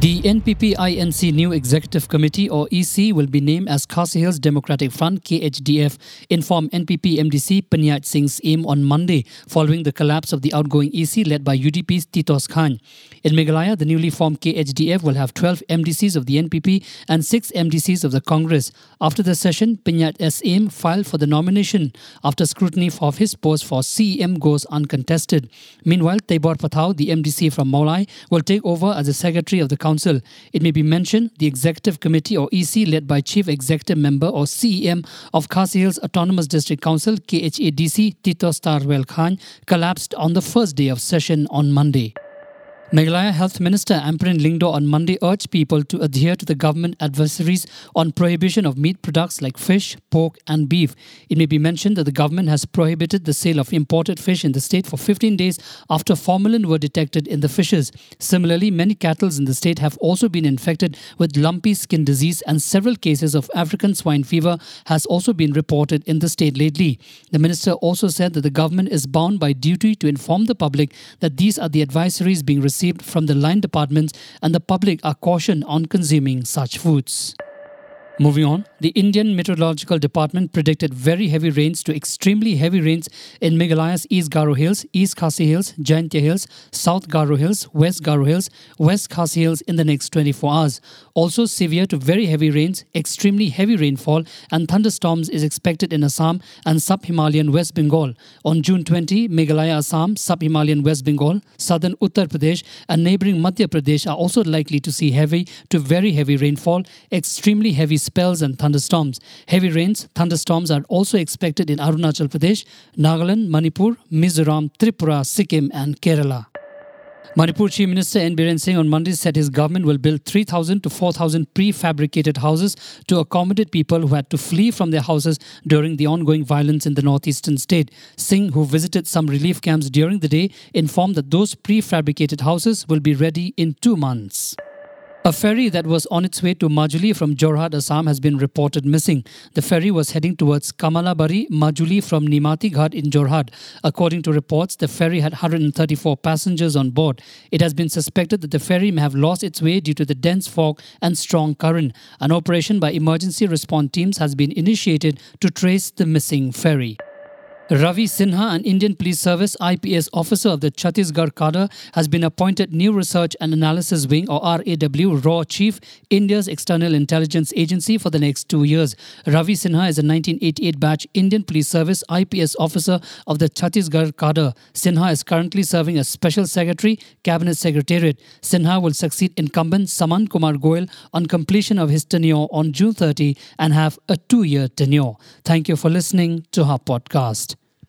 The NPP INC new executive committee or EC will be named as Khasi Hills Democratic Front KHDF, informed NPP MDC Pyniaid Sing Syiem on Monday following the collapse of the outgoing EC led by UDP's Titos Chyne. In Meghalaya, the newly formed KHDF will have 12 MDCs of the NPP and 6 MDCs of the Congress. After the session, Pyniaid Syiem filed for the nomination after scrutiny of his post for CEM goes uncontested. Meanwhile, Teibor Pathaw, the MDC from Mawlai, will take over as the secretary of the Council. It may be mentioned the Executive Committee or EC led by Chief Executive Member or CEM of Khasi Hills Autonomous District Council KHADC Tito Starwell Chyne collapsed on the first day of session on Monday. Meghalaya Health Minister Ampareen Lyngdoh on Monday urged people to adhere to the government advisories on prohibition of meat products like fish, pork, and beef. It may be mentioned that the government has prohibited the sale of imported fish in the state for 15 days after formalin were detected in the fishes. Similarly, many cattle in the state have also been infected with lumpy skin disease, and several cases of African swine fever has also been reported in the state lately. The minister also said that the government is bound by duty to inform the public that these are the advisories being received received from the line departments and the public are cautioned on consuming such foods. Moving on, the Indian Meteorological Department predicted very heavy rains to extremely heavy rains in Meghalaya's East Garo Hills, East Khasi Hills, Jaintia Hills, South Garo Hills, West Garo Hills, West Khasi Hills in the next 24 hours. Also, severe to very heavy rains, extremely heavy rainfall, and thunderstorms is expected in Assam and sub Himalayan West Bengal. On June 20, Meghalaya, Assam, sub Himalayan West Bengal, southern Uttar Pradesh, and neighboring Madhya Pradesh are also likely to see heavy to very heavy rainfall, extremely heavy spells and thunderstorms. Heavy rains, thunderstorms are also expected in Arunachal Pradesh, Nagaland, Manipur, Mizoram, Tripura, Sikkim, and Kerala. Manipur Chief Minister N. Biren Singh on Monday said his government will build 3,000 to 4,000 prefabricated houses to accommodate people who had to flee from their houses during the ongoing violence in the northeastern state. Singh, who visited some relief camps during the day, informed that those prefabricated houses will be ready in two months. A ferry that was on its way to Majuli from Jorhat, Assam has been reported missing. The ferry was heading towards Kamalabari, Majuli from Nimati Ghat in Jorhat. According to reports, the ferry had 134 passengers on board. It has been suspected that the ferry may have lost its way due to the dense fog and strong current. An operation by emergency response teams has been initiated to trace the missing ferry. Ravi Sinha, an Indian Police Service IPS officer of the Chhattisgarh cadre, has been appointed new Research and Analysis Wing or RAW RAW Chief, India's external intelligence agency for the next two years. Ravi Sinha is a 1988 batch Indian Police Service IPS officer of the Chhattisgarh cadre. Sinha is currently serving as Special Secretary, Cabinet Secretariat. Sinha will succeed incumbent Samant Kumar Goel on completion of his tenure on June 30 and have a two-year tenure. Thank you for listening to our podcast.